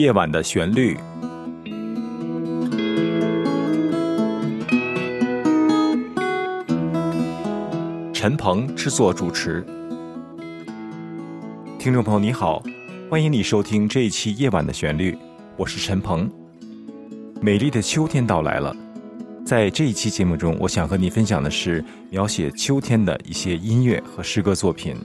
夜晚的旋律。陈鹏制作主持。听众朋友你好，欢迎你收听这一期《夜晚的旋律》，我是陈鹏。美丽的秋天到来了，在这一期节目中，我想和你分享的是描写秋天的一些音乐和诗歌作品。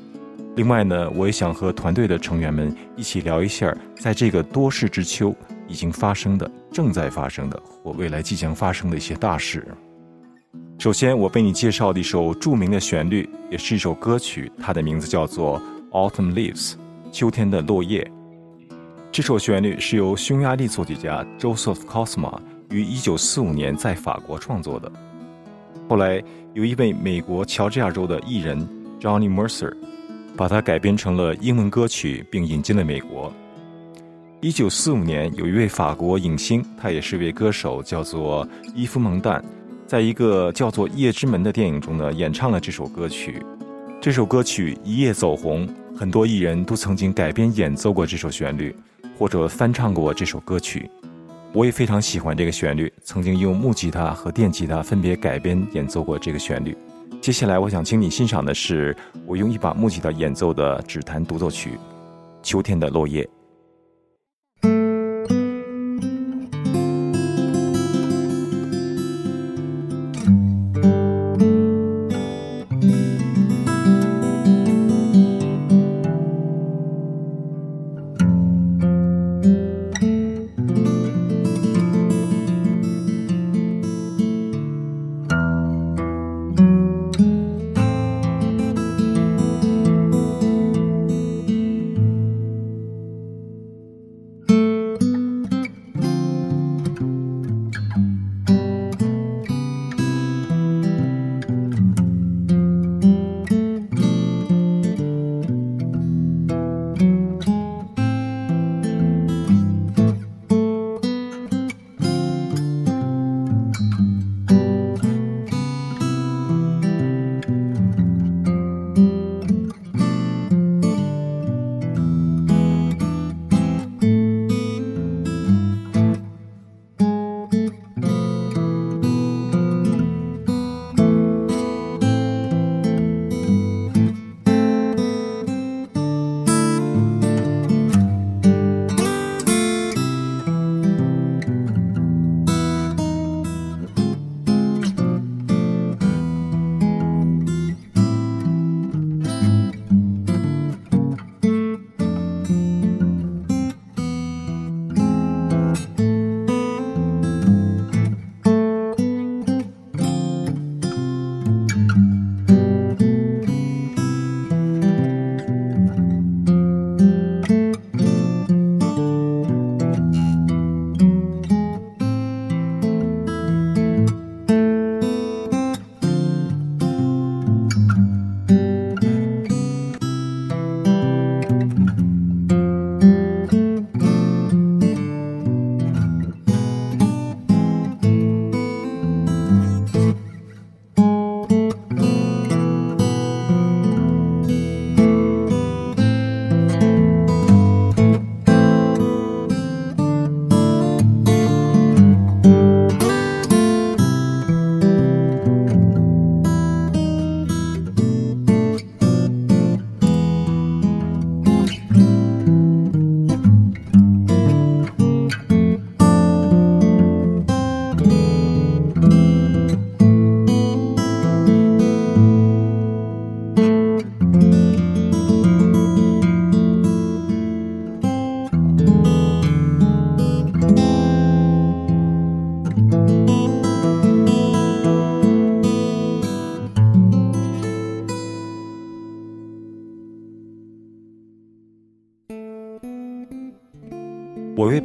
另外呢，我也想和团队的成员们一起聊一下，在这个多事之秋已经发生的、正在发生的或未来即将发生的一些大事。首先，我为你介绍的一首著名的旋律，也是一首歌曲，它的名字叫做《Autumn Leaves》（秋天的落叶）。这首旋律是由匈牙利作曲家 Joseph Kosma 于1945年在法国创作的。后来，有一位美国乔治亚州的艺人 Johnny Mercer。把它改编成了英文歌曲，并引进了美国。一九四五年，有一位法国影星，他也是位歌手，叫做伊夫蒙旦，在一个叫做《夜之门》的电影中呢，演唱了这首歌曲。这首歌曲一夜走红，很多艺人都曾经改编演奏过这首旋律，或者翻唱过这首歌曲。我也非常喜欢这个旋律，曾经用木吉他和电吉他分别改编演奏过这个旋律。接下来，我想请你欣赏的是我用一把木吉他演奏的指弹独奏曲《秋天的落叶》。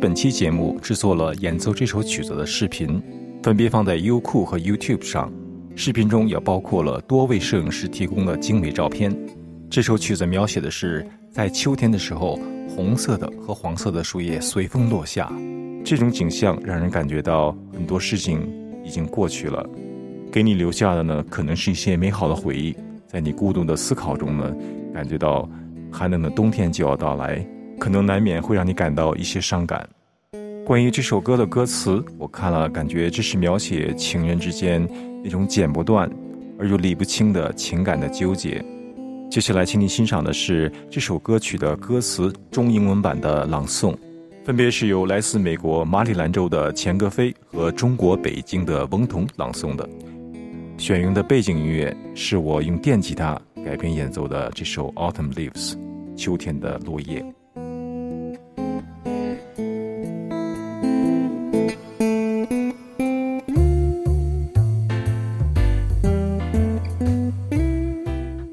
本期节目制作了演奏这首曲子的视频，分别放在优酷和 YouTube 上。视频中也包括了多位摄影师提供的精美照片。这首曲子描写的是在秋天的时候，红色的和黄色的树叶随风落下，这种景象让人感觉到很多事情已经过去了，给你留下的呢，可能是一些美好的回忆。在你孤独的思考中呢，感觉到寒冷的冬天就要到来。可能难免会让你感到一些伤感。关于这首歌的歌词，我看了，感觉这是描写情人之间那种剪不断而又理不清的情感的纠结。接下来，请你欣赏的是这首歌曲的歌词中英文版的朗诵，分别是由来自美国马里兰州的钱格飞和中国北京的翁同朗诵的。选用的背景音乐是我用电吉他改编演奏的这首《Autumn Leaves》，秋天的落叶。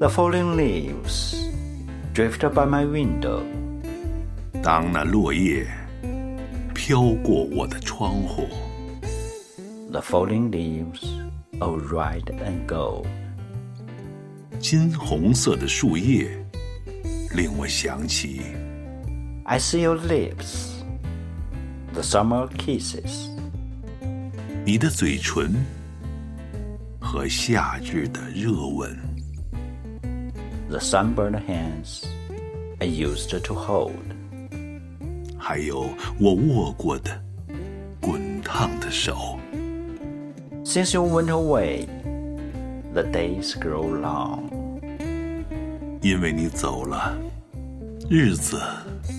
The falling leaves drift by my window。当那落叶飘过我的窗户。The falling leaves。of red and gold，金红色的树叶令我想起。I see your lips, the summer kisses，你的嘴唇和夏日的热吻。 The sunburned hands I used to hold，还有我握过的滚烫的手。Since you went away, the days grow long. 因为你走了，日子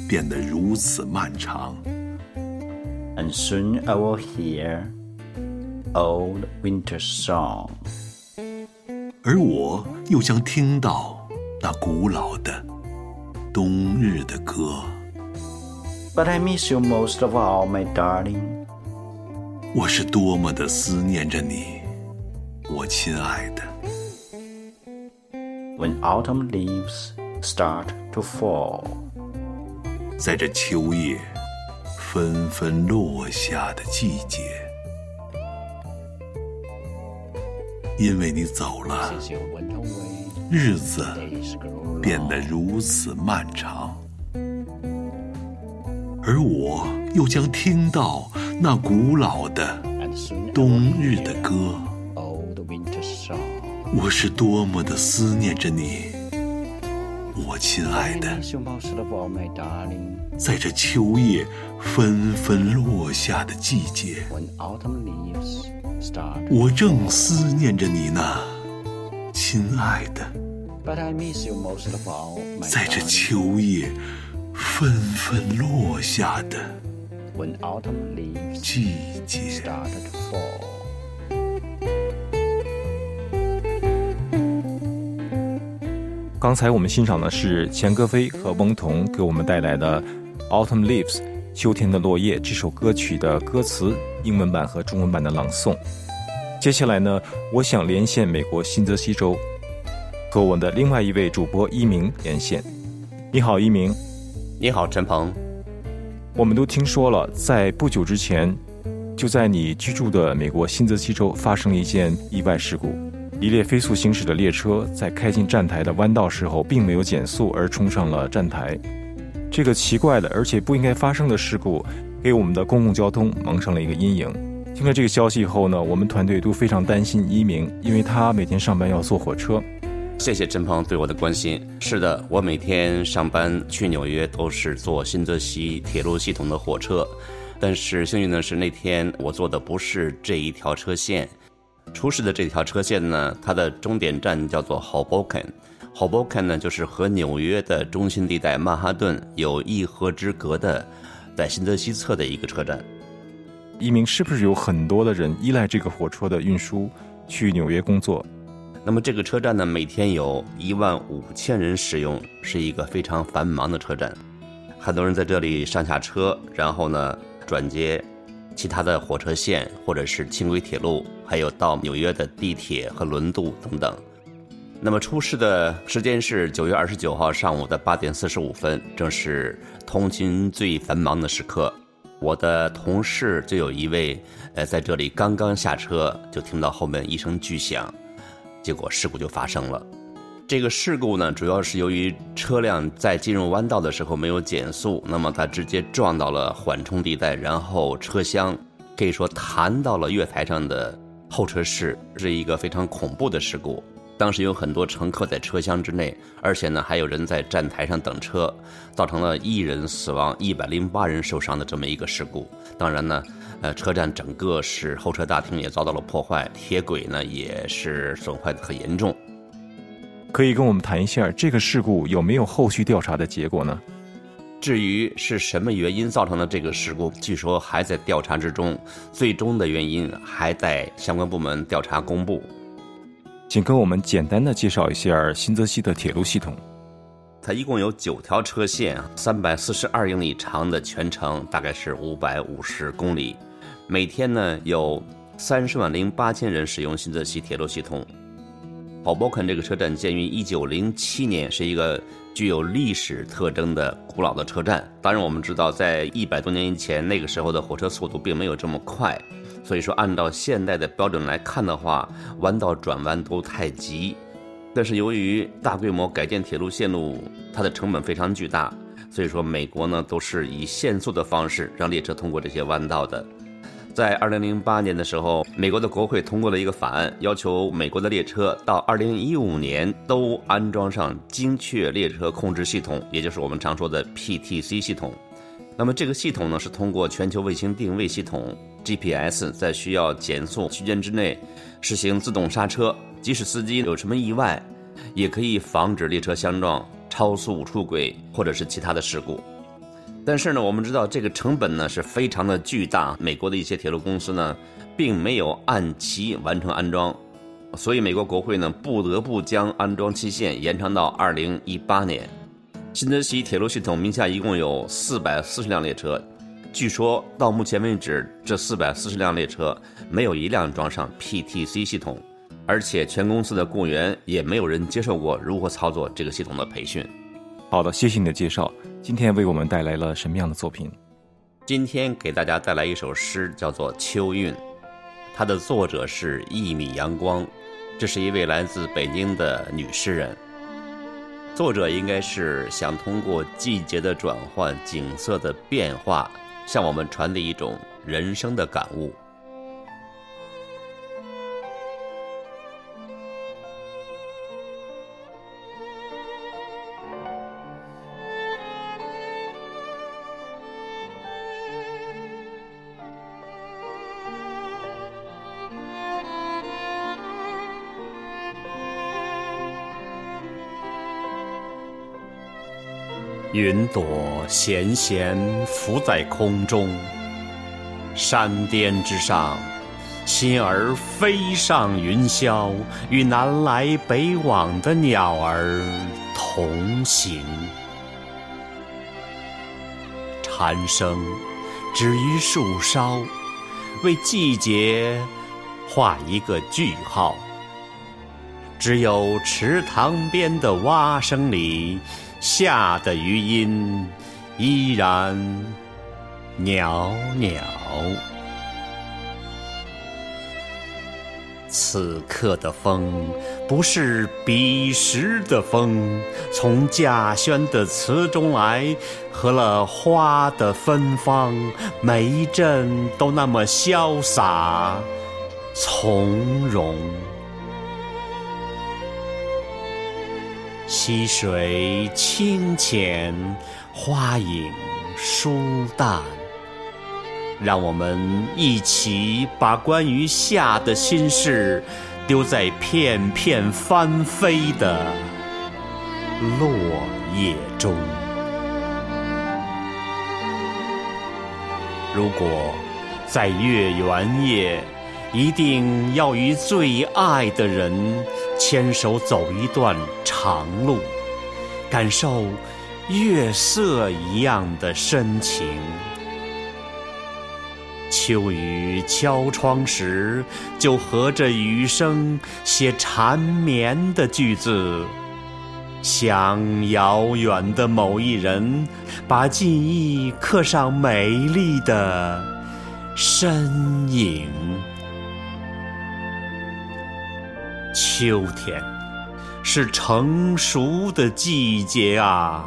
变得如此漫长。And soon I will hear old winter song. 而我又将听到 那古老的冬日的歌。But I miss you most of all, my darling. 我是多么的思念着你，我亲爱的。When autumn leaves start to fall，在这秋叶纷纷落下的季节，因为你走了，日子变得如此漫长，而我又将听到。那古老的冬日的歌，我是多么的思念着你，我亲爱的。在这秋叶纷纷落下的季节，我正思念着你呢，亲爱的。在这秋叶纷纷落下的。when autumn leaves 季节 started to fall. 刚才我们欣赏的是钱歌飞和翁同给我们带来的《Autumn Leaves》秋天的落叶这首歌曲的歌词英文版和中文版的朗诵。接下来呢，我想连线美国新泽西州，和我的另外一位主播一鸣连线。你好，一鸣。你好，陈鹏。我们都听说了，在不久之前，就在你居住的美国新泽西州发生了一件意外事故。一列飞速行驶的列车在开进站台的弯道时候，并没有减速而冲上了站台。这个奇怪的而且不应该发生的事故，给我们的公共交通蒙上了一个阴影。听了这个消息以后呢，我们团队都非常担心一鸣，因为他每天上班要坐火车。谢谢陈鹏对我的关心。是的，我每天上班去纽约都是坐新泽西铁路系统的火车，但是幸运的是那天我坐的不是这一条车线。出事的这条车线呢，它的终点站叫做 Hoboken，Hoboken 呢就是和纽约的中心地带曼哈顿有一河之隔的，在新泽西侧的一个车站。一名是不是有很多的人依赖这个火车的运输去纽约工作？那么这个车站呢，每天有一万五千人使用，是一个非常繁忙的车站。很多人在这里上下车，然后呢转接其他的火车线或者是轻轨铁路，还有到纽约的地铁和轮渡等等。那么出事的时间是九月二十九号上午的八点四十五分，正是通勤最繁忙的时刻。我的同事就有一位，呃，在这里刚刚下车，就听到后面一声巨响。结果事故就发生了。这个事故呢，主要是由于车辆在进入弯道的时候没有减速，那么它直接撞到了缓冲地带，然后车厢可以说弹到了月台上的候车室，是一个非常恐怖的事故。当时有很多乘客在车厢之内，而且呢还有人在站台上等车，造成了一人死亡、一百零八人受伤的这么一个事故。当然呢，呃，车站整个是候车大厅也遭到了破坏，铁轨呢也是损坏的很严重。可以跟我们谈一下这个事故有没有后续调查的结果呢？至于是什么原因造成的这个事故，据说还在调查之中，最终的原因还在相关部门调查公布。请跟我们简单的介绍一下新泽西的铁路系统。它一共有九条车线，三百四十二英里长的全程大概是五百五十公里，每天呢有三十万零八千人使用新泽西铁路系统。宝波肯这个车站建于一九零七年，是一个具有历史特征的古老的车站。当然，我们知道，在一百多年以前，那个时候的火车速度并没有这么快，所以说按照现代的标准来看的话，弯道转弯都太急。但是由于大规模改建铁路线路，它的成本非常巨大，所以说美国呢都是以限速的方式让列车通过这些弯道的。在二零零八年的时候，美国的国会通过了一个法案，要求美国的列车到二零一五年都安装上精确列车控制系统，也就是我们常说的 PTC 系统。那么这个系统呢，是通过全球卫星定位系统 GPS，在需要减速区间之内实行自动刹车，即使司机有什么意外，也可以防止列车相撞、超速出轨或者是其他的事故。但是呢，我们知道这个成本呢是非常的巨大。美国的一些铁路公司呢，并没有按期完成安装，所以美国国会呢不得不将安装期限延长到二零一八年。新泽西铁路系统名下一共有四百四十辆列车，据说到目前为止，这四百四十辆列车没有一辆装上 PTC 系统，而且全公司的雇员也没有人接受过如何操作这个系统的培训。好的，谢谢你的介绍。今天为我们带来了什么样的作品？今天给大家带来一首诗，叫做《秋韵》，它的作者是一米阳光，这是一位来自北京的女诗人。作者应该是想通过季节的转换、景色的变化，向我们传递一种人生的感悟。云朵闲闲浮在空中，山巅之上，心儿飞上云霄，与南来北往的鸟儿同行。蝉声止于树梢，为季节画一个句号。只有池塘边的蛙声里。夏的余音依然袅袅。此刻的风不是彼时的风，从稼轩的词中来，和了花的芬芳，每一阵都那么潇洒从容。溪水清浅，花影疏淡。让我们一起把关于夏的心事，丢在片片翻飞的落叶中。如果在月圆夜，一定要与最爱的人牵手走一段。长路，感受月色一样的深情。秋雨敲窗时，就和着雨声写缠绵的句子。想遥远的某一人，把记忆刻上美丽的身影。秋天。是成熟的季节啊！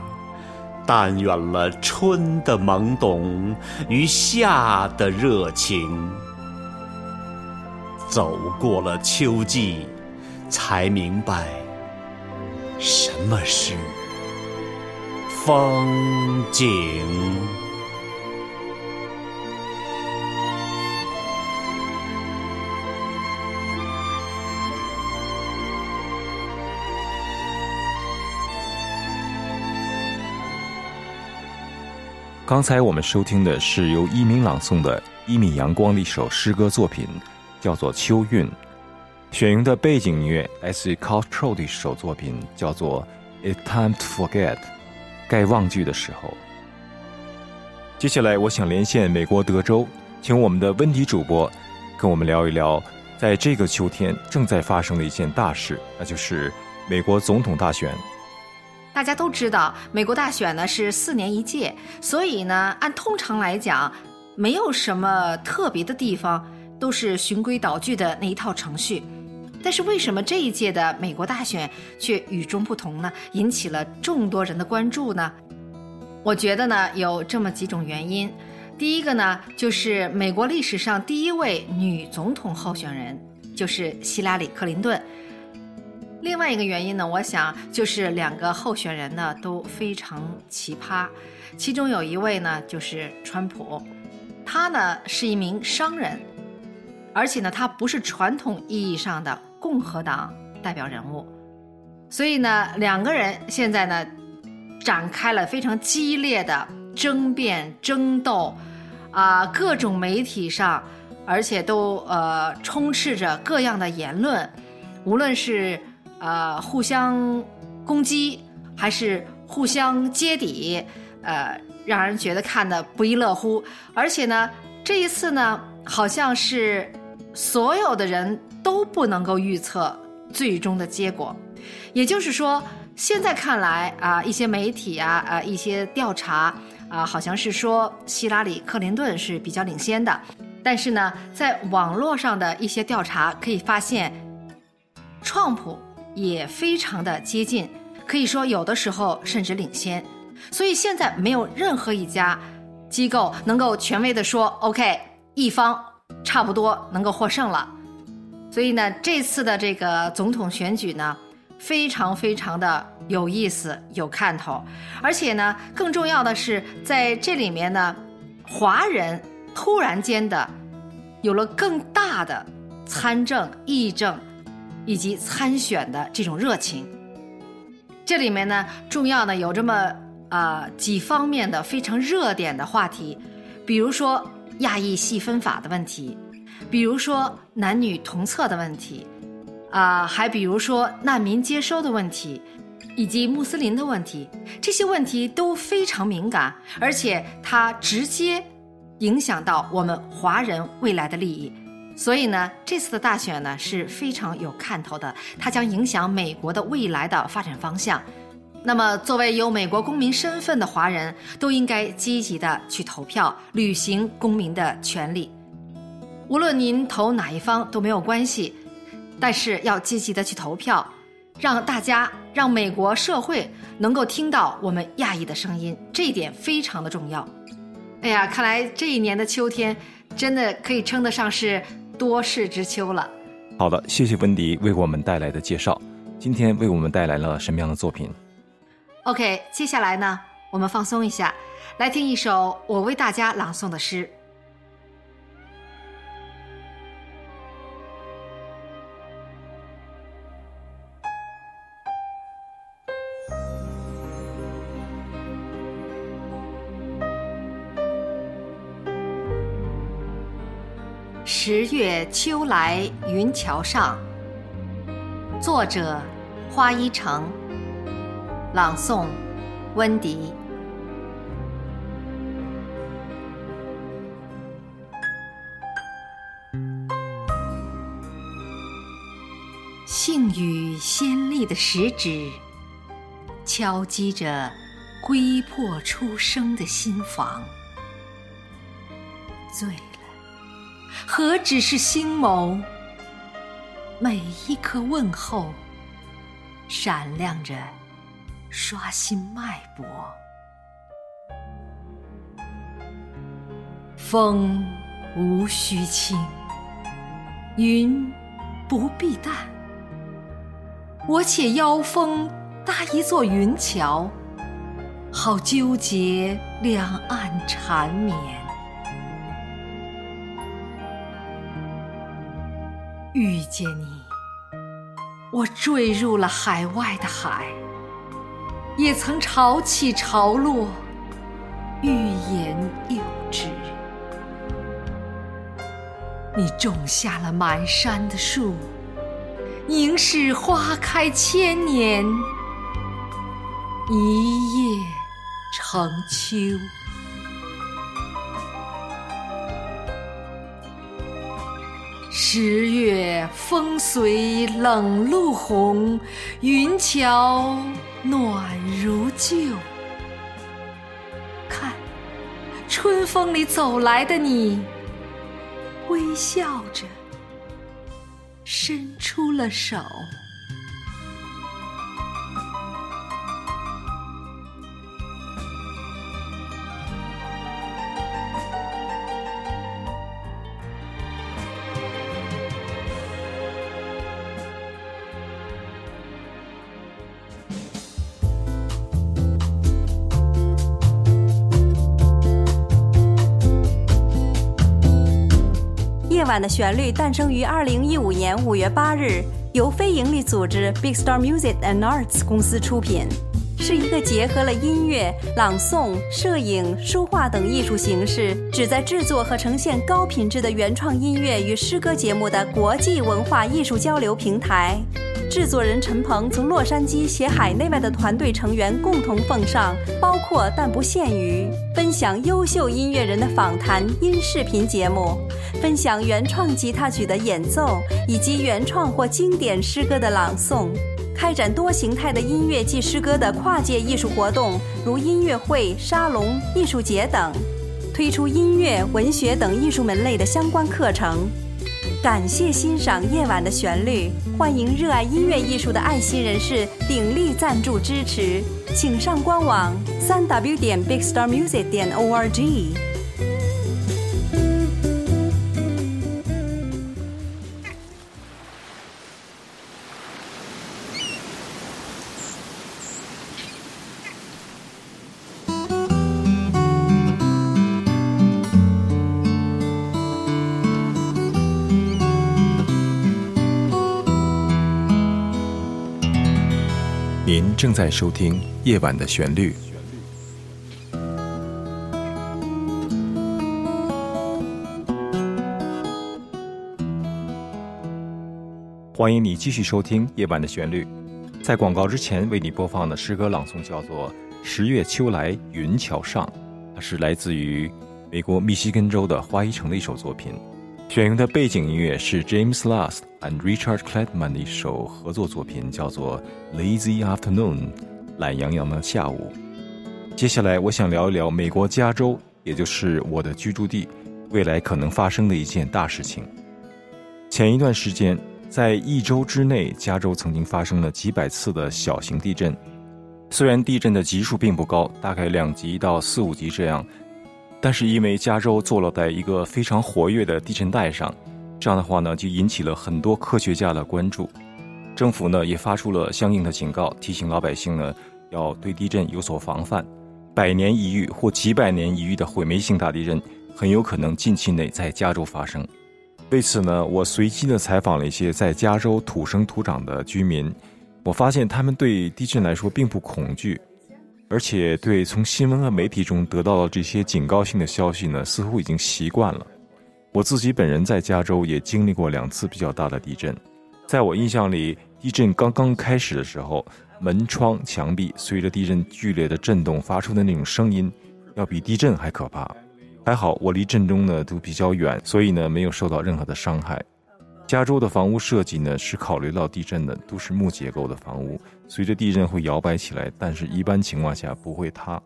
但愿了春的懵懂与夏的热情，走过了秋季，才明白什么是风景。刚才我们收听的是由一鸣朗诵的一米阳光的一首诗歌作品，叫做《秋韵》。选用的背景音乐来自 Cultural 的一首作品，叫做《It's Time to Forget》，该忘记的时候。接下来，我想连线美国德州，请我们的温迪主播跟我们聊一聊，在这个秋天正在发生的一件大事，那就是美国总统大选。大家都知道，美国大选呢是四年一届，所以呢，按通常来讲，没有什么特别的地方，都是循规蹈矩的那一套程序。但是为什么这一届的美国大选却与众不同呢？引起了众多人的关注呢？我觉得呢，有这么几种原因。第一个呢，就是美国历史上第一位女总统候选人，就是希拉里·克林顿。另外一个原因呢，我想就是两个候选人呢都非常奇葩，其中有一位呢就是川普，他呢是一名商人，而且呢他不是传统意义上的共和党代表人物，所以呢两个人现在呢展开了非常激烈的争辩争斗，啊各种媒体上，而且都呃充斥着各样的言论，无论是。呃，互相攻击还是互相揭底，呃，让人觉得看的不亦乐乎。而且呢，这一次呢，好像是所有的人都不能够预测最终的结果。也就是说，现在看来啊，一些媒体啊，啊，一些调查啊，好像是说希拉里·克林顿是比较领先的。但是呢，在网络上的一些调查可以发现，创普。也非常的接近，可以说有的时候甚至领先，所以现在没有任何一家机构能够权威的说 OK，一方差不多能够获胜了。所以呢，这次的这个总统选举呢，非常非常的有意思、有看头，而且呢，更重要的是在这里面呢，华人突然间的有了更大的参政、议政。以及参选的这种热情，这里面呢，重要的有这么啊几方面的非常热点的话题，比如说亚裔细分法的问题，比如说男女同厕的问题，啊，还比如说难民接收的问题，以及穆斯林的问题，这些问题都非常敏感，而且它直接影响到我们华人未来的利益。所以呢，这次的大选呢是非常有看头的，它将影响美国的未来的发展方向。那么，作为有美国公民身份的华人，都应该积极的去投票，履行公民的权利。无论您投哪一方都没有关系，但是要积极的去投票，让大家让美国社会能够听到我们亚裔的声音，这一点非常的重要。哎呀，看来这一年的秋天，真的可以称得上是。多事之秋了。好的，谢谢温迪为我们带来的介绍。今天为我们带来了什么样的作品？OK，接下来呢，我们放松一下，来听一首我为大家朗诵的诗。十月秋来云桥上，作者花一城，朗诵温迪。性与鲜丽的食指，敲击着龟魄初生的心房，醉。何止是星眸，每一颗问候，闪亮着刷新脉搏。风无需轻，云不必淡，我且邀风搭一座云桥，好纠结两岸缠绵。遇见你，我坠入了海外的海，也曾潮起潮落，欲言又止。你种下了满山的树，凝视花开千年，一叶成秋。十月风随冷露红，云桥暖如旧。看，春风里走来的你，微笑着伸出了手。版的旋律诞生于二零一五年五月八日，由非营利组织 Big Star Music and Arts 公司出品，是一个结合了音乐、朗诵、摄影、书画等艺术形式，旨在制作和呈现高品质的原创音乐与诗歌节目的国际文化艺术交流平台。制作人陈鹏从洛杉矶携海内外的团队成员共同奉上，包括但不限于分享优秀音乐人的访谈音视频节目，分享原创吉他曲的演奏以及原创或经典诗歌的朗诵，开展多形态的音乐及诗歌的跨界艺术活动，如音乐会、沙龙、艺术节等，推出音乐、文学等艺术门类的相关课程。感谢欣赏夜晚的旋律，欢迎热爱音乐艺术的爱心人士鼎力赞助支持，请上官网三 w 点 bigstarmusic 点 org。您正在收听《夜晚的旋律》。欢迎你继续收听《夜晚的旋律》。在广告之前为你播放的诗歌朗诵叫做《十月秋来云桥上》，它是来自于美国密西根州的花一城的一首作品。选用的背景音乐是 James Last and Richard Clayton 的一首合作作品，叫做《Lazy Afternoon》，懒洋洋的下午。接下来，我想聊一聊美国加州，也就是我的居住地，未来可能发生的一件大事情。前一段时间，在一周之内，加州曾经发生了几百次的小型地震。虽然地震的级数并不高，大概两级到四五级这样。但是因为加州坐落在一个非常活跃的地震带上，这样的话呢，就引起了很多科学家的关注。政府呢也发出了相应的警告，提醒老百姓呢要对地震有所防范。百年一遇或几百年一遇的毁灭性大地震很有可能近期内在加州发生。为此呢，我随机的采访了一些在加州土生土长的居民，我发现他们对地震来说并不恐惧。而且对从新闻和媒体中得到的这些警告性的消息呢，似乎已经习惯了。我自己本人在加州也经历过两次比较大的地震，在我印象里，地震刚刚开始的时候，门窗、墙壁随着地震剧烈的震动发出的那种声音，要比地震还可怕。还好我离震中呢都比较远，所以呢没有受到任何的伤害。加州的房屋设计呢是考虑到地震的，都是木结构的房屋，随着地震会摇摆起来，但是一般情况下不会塌。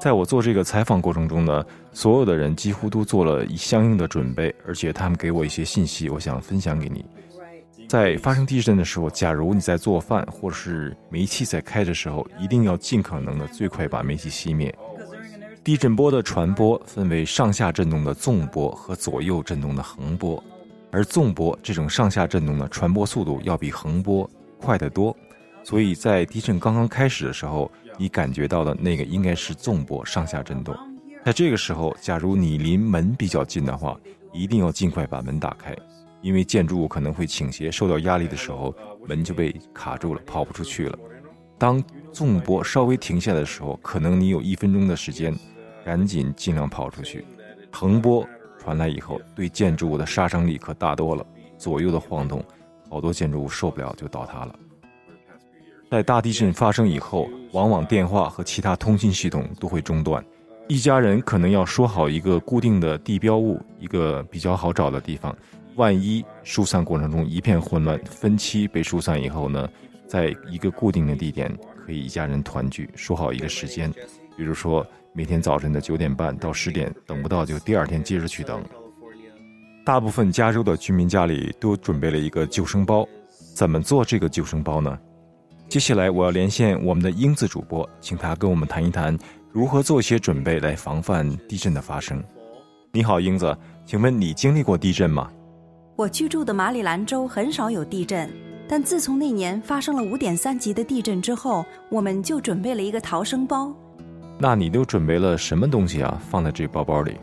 在我做这个采访过程中呢，所有的人几乎都做了相应的准备，而且他们给我一些信息，我想分享给你。在发生地震的时候，假如你在做饭或是煤气在开的时候，一定要尽可能的最快把煤气熄灭。地震波的传播分为上下震动的纵波和左右震动的横波。而纵波这种上下震动的传播速度要比横波快得多。所以在地震刚刚开始的时候，你感觉到的那个应该是纵波上下震动。在这个时候，假如你离门比较近的话，一定要尽快把门打开，因为建筑物可能会倾斜，受到压力的时候，门就被卡住了，跑不出去了。当纵波稍微停下的时候，可能你有一分钟的时间，赶紧尽量跑出去。横波传来以后，对建筑物的杀伤力可大多了，左右的晃动，好多建筑物受不了就倒塌了。在大地震发生以后，往往电话和其他通信系统都会中断，一家人可能要说好一个固定的地标物，一个比较好找的地方。万一疏散过程中一片混乱，分期被疏散以后呢，在一个固定的地点可以一家人团聚，说好一个时间，比如说每天早晨的九点半到十点，等不到就第二天接着去等。大部分加州的居民家里都准备了一个救生包，怎么做这个救生包呢？接下来我要连线我们的英子主播，请他跟我们谈一谈如何做一些准备来防范地震的发生。你好，英子，请问你经历过地震吗？我居住的马里兰州很少有地震，但自从那年发生了五点三级的地震之后，我们就准备了一个逃生包。那你都准备了什么东西啊？放在这包包里？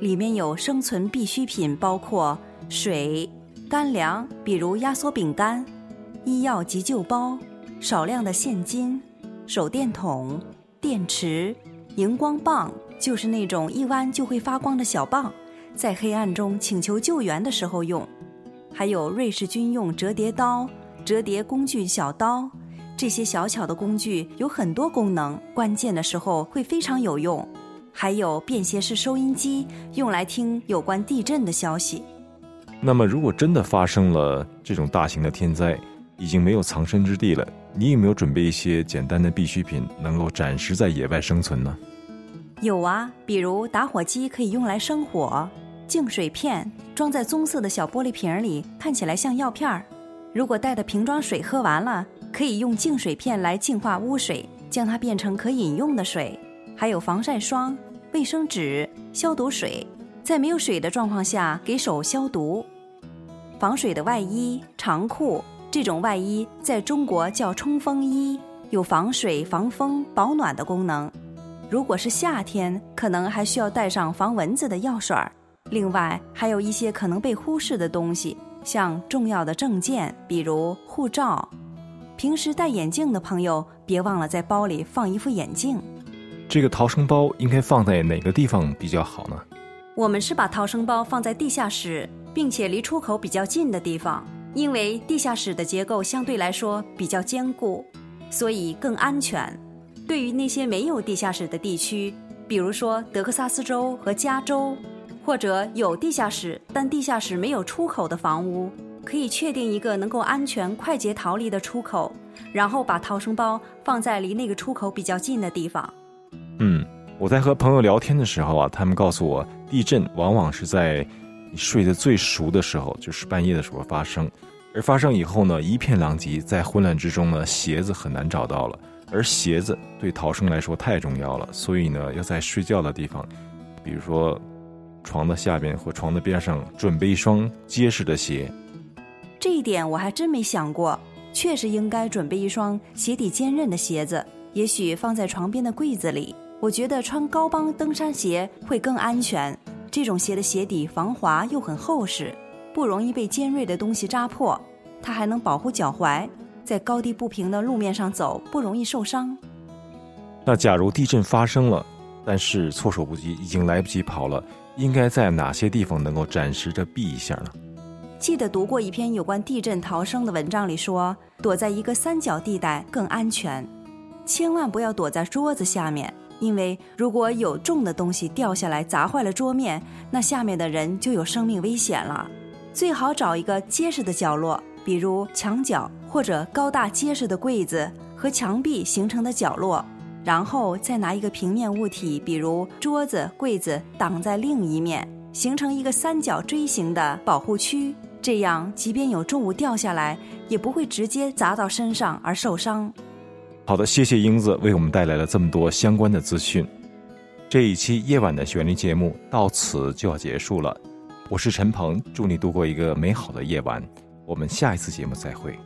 里面有生存必需品，包括水、干粮，比如压缩饼干；医药急救包，少量的现金、手电筒、电池、荧光棒，就是那种一弯就会发光的小棒。在黑暗中请求救援的时候用，还有瑞士军用折叠刀、折叠工具小刀，这些小巧的工具有很多功能，关键的时候会非常有用。还有便携式收音机，用来听有关地震的消息。那么，如果真的发生了这种大型的天灾，已经没有藏身之地了，你有没有准备一些简单的必需品，能够暂时在野外生存呢？有啊，比如打火机可以用来生火。净水片装在棕色的小玻璃瓶里，看起来像药片儿。如果带的瓶装水喝完了，可以用净水片来净化污水，将它变成可饮用的水。还有防晒霜、卫生纸、消毒水，在没有水的状况下给手消毒。防水的外衣、长裤，这种外衣在中国叫冲锋衣，有防水、防风、保暖的功能。如果是夏天，可能还需要带上防蚊子的药水儿。另外，还有一些可能被忽视的东西，像重要的证件，比如护照。平时戴眼镜的朋友，别忘了在包里放一副眼镜。这个逃生包应该放在哪个地方比较好呢？我们是把逃生包放在地下室，并且离出口比较近的地方，因为地下室的结构相对来说比较坚固，所以更安全。对于那些没有地下室的地区，比如说德克萨斯州和加州。或者有地下室，但地下室没有出口的房屋，可以确定一个能够安全快捷逃离的出口，然后把逃生包放在离那个出口比较近的地方。嗯，我在和朋友聊天的时候啊，他们告诉我，地震往往是在你睡得最熟的时候，就是半夜的时候发生，而发生以后呢，一片狼藉，在混乱之中呢，鞋子很难找到了，而鞋子对逃生来说太重要了，所以呢，要在睡觉的地方，比如说。床的下边或床的边上准备一双结实的鞋，这一点我还真没想过。确实应该准备一双鞋底坚韧的鞋子，也许放在床边的柜子里。我觉得穿高帮登山鞋会更安全。这种鞋的鞋底防滑又很厚实，不容易被尖锐的东西扎破。它还能保护脚踝，在高低不平的路面上走不容易受伤。那假如地震发生了，但是措手不及，已经来不及跑了。应该在哪些地方能够暂时的避一下呢？记得读过一篇有关地震逃生的文章里说，躲在一个三角地带更安全，千万不要躲在桌子下面，因为如果有重的东西掉下来砸坏了桌面，那下面的人就有生命危险了。最好找一个结实的角落，比如墙角或者高大结实的柜子和墙壁形成的角落。然后再拿一个平面物体，比如桌子、柜子，挡在另一面，形成一个三角锥形的保护区。这样，即便有重物掉下来，也不会直接砸到身上而受伤。好的，谢谢英子为我们带来了这么多相关的资讯。这一期夜晚的旋律节目到此就要结束了。我是陈鹏，祝你度过一个美好的夜晚。我们下一次节目再会。